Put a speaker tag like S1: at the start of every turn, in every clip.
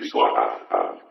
S1: Big Swap.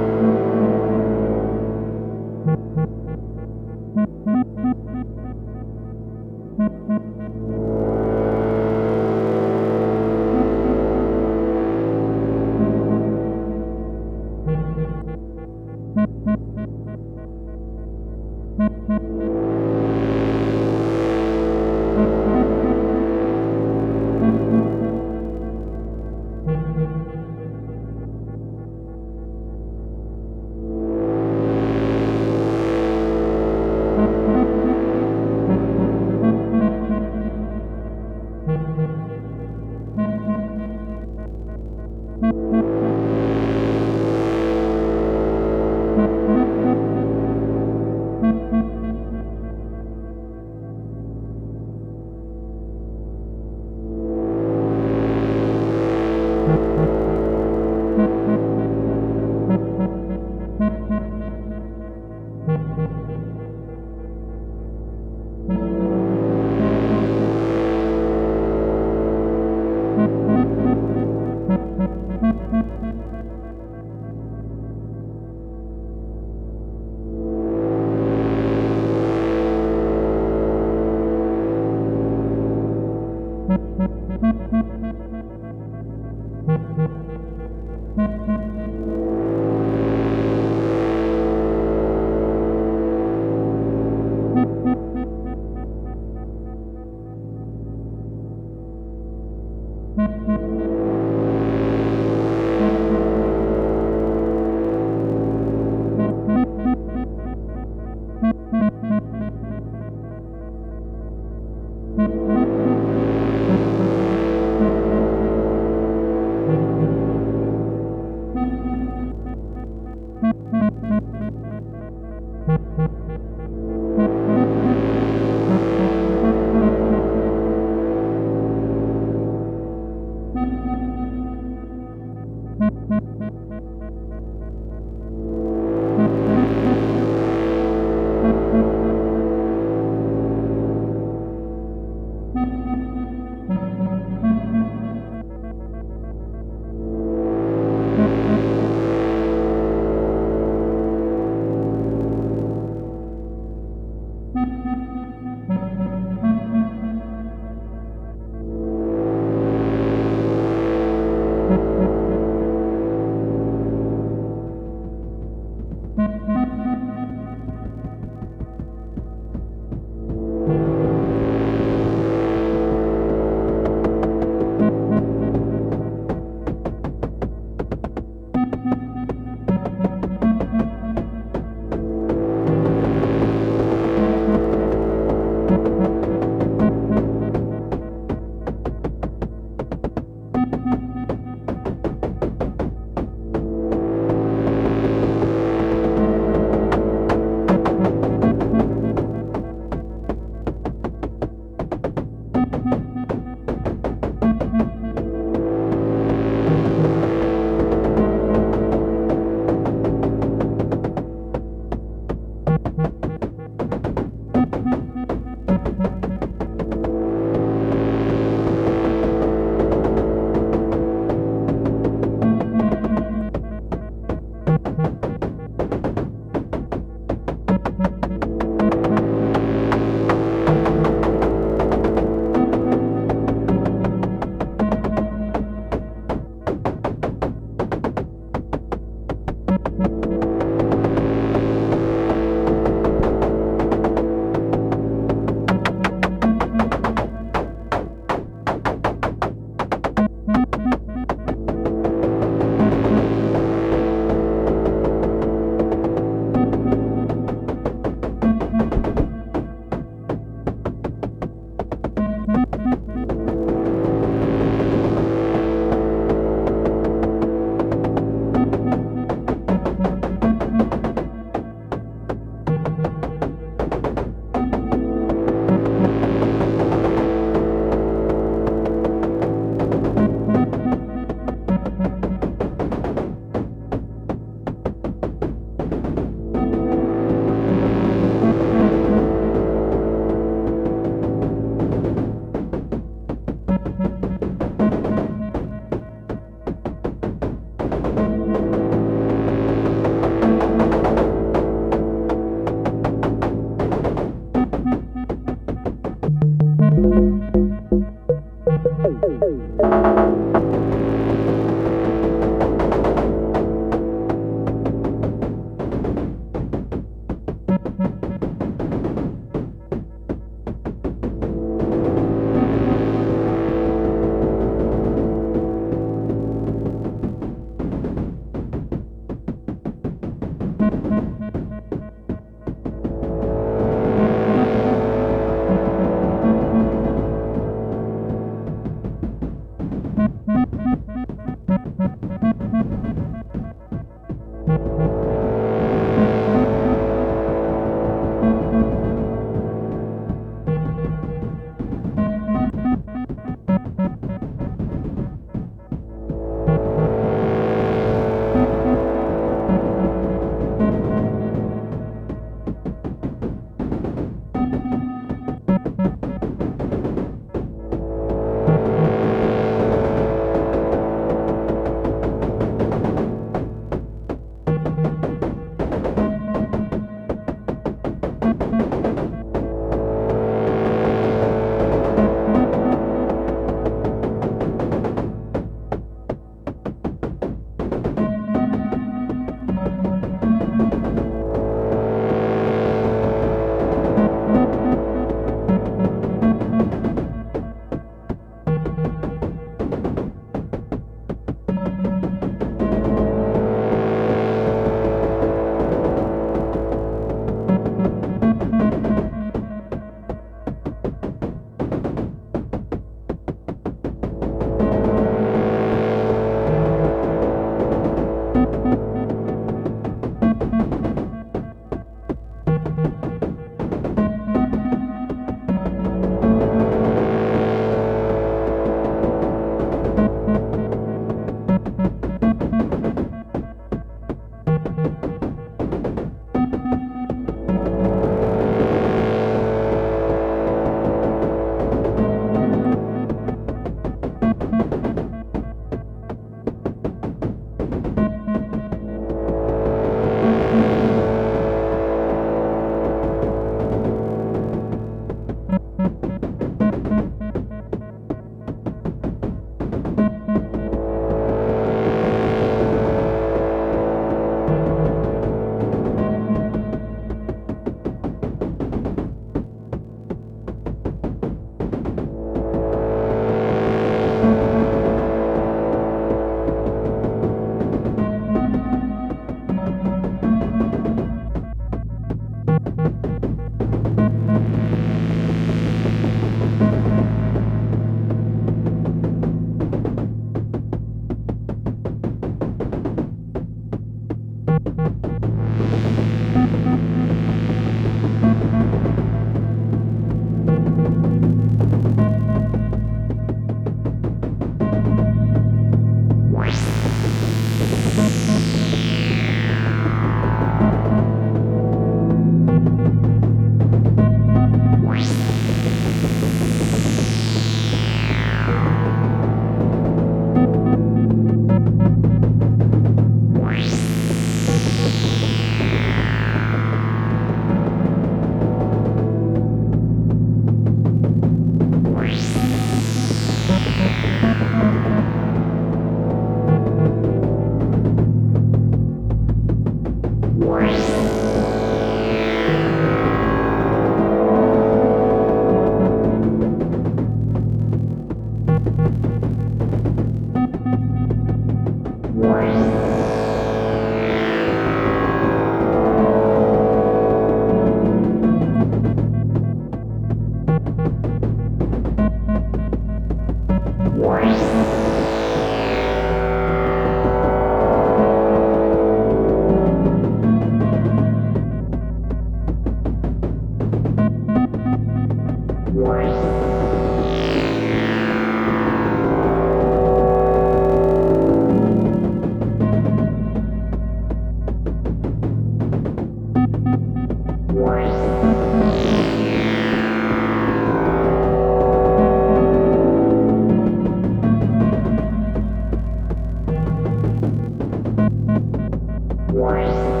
S2: Wow.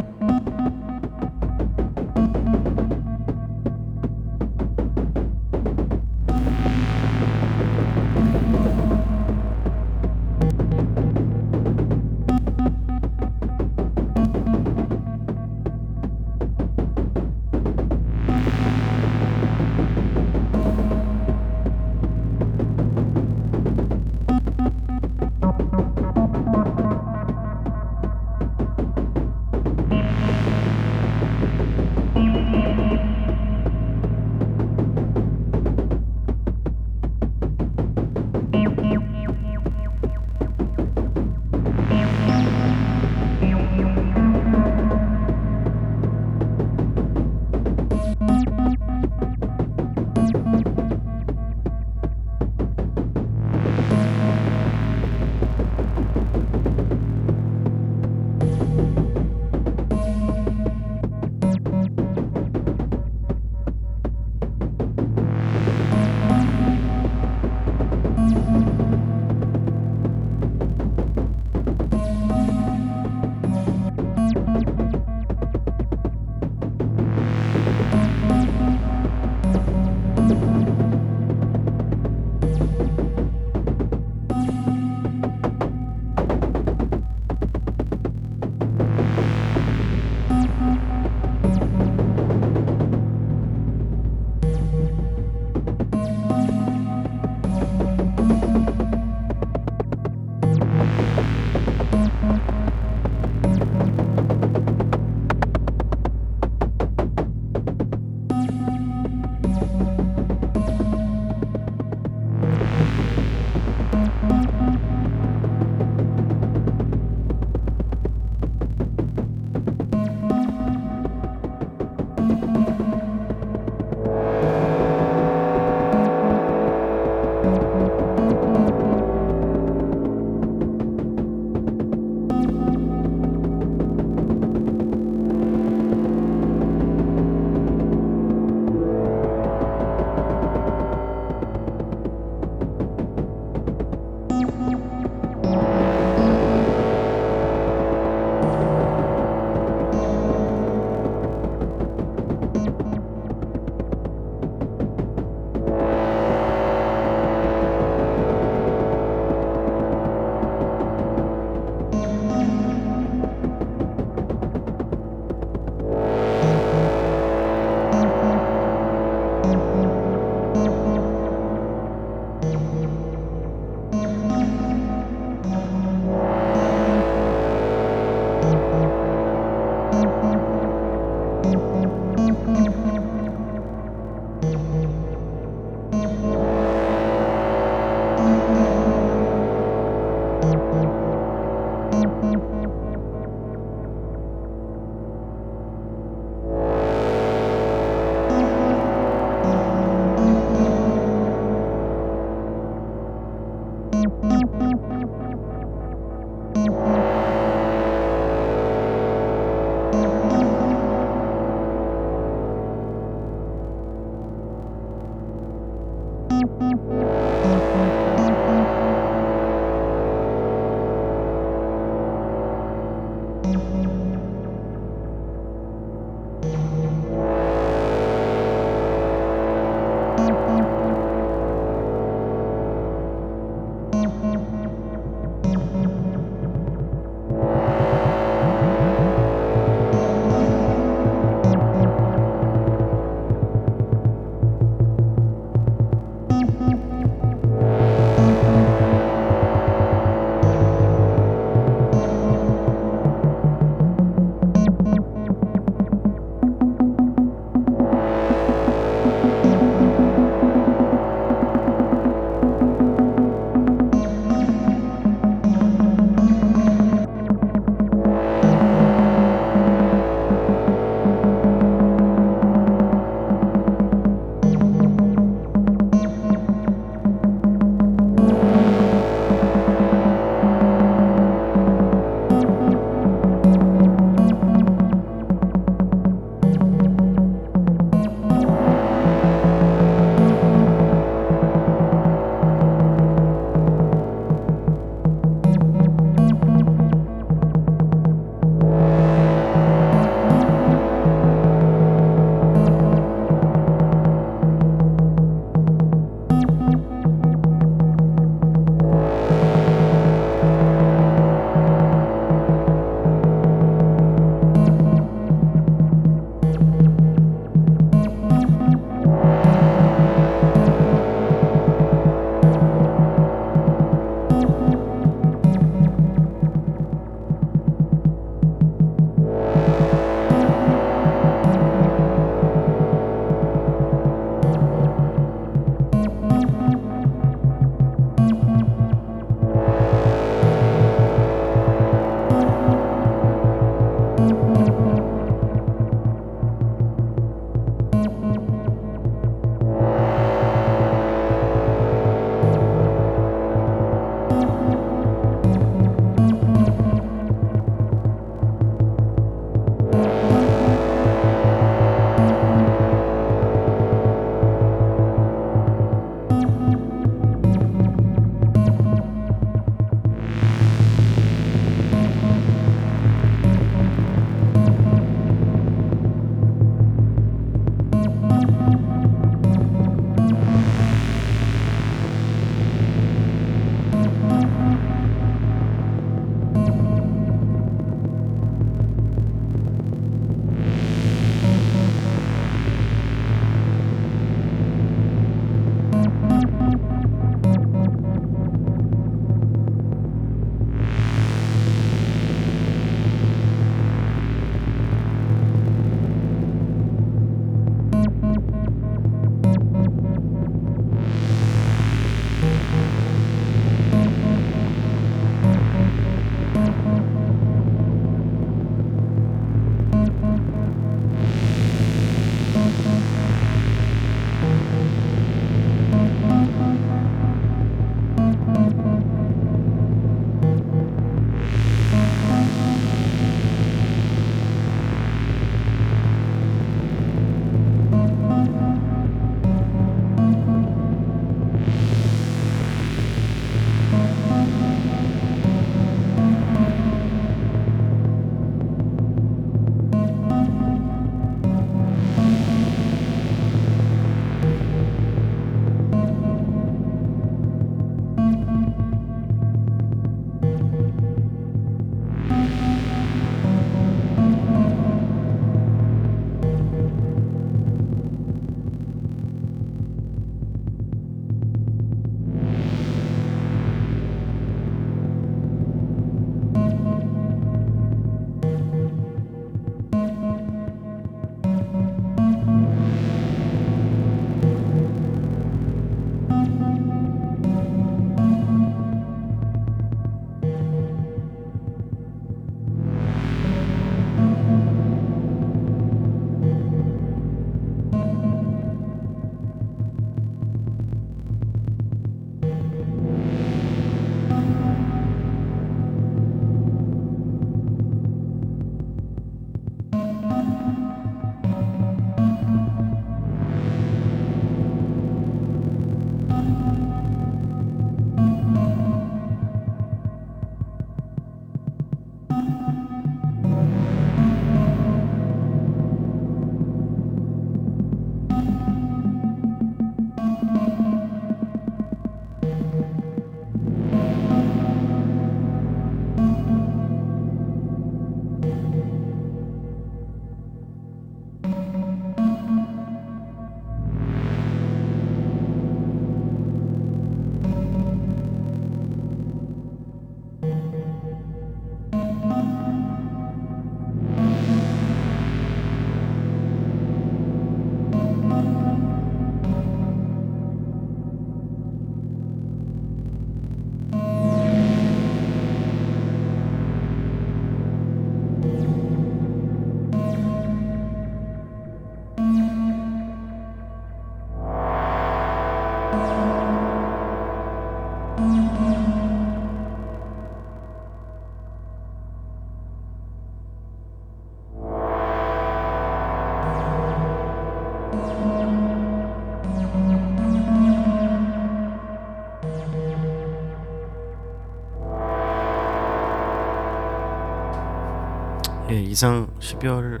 S2: 이상 12월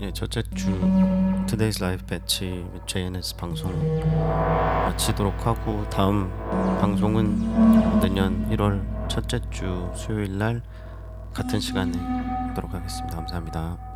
S2: 예, 첫째 주 Today's Live 배치 JNS 방송 마치도록 하고 다음 방송은 내년 1월 첫째 주 수요일 날 같은 시간에 하도록 하겠습니다. 감사합니다.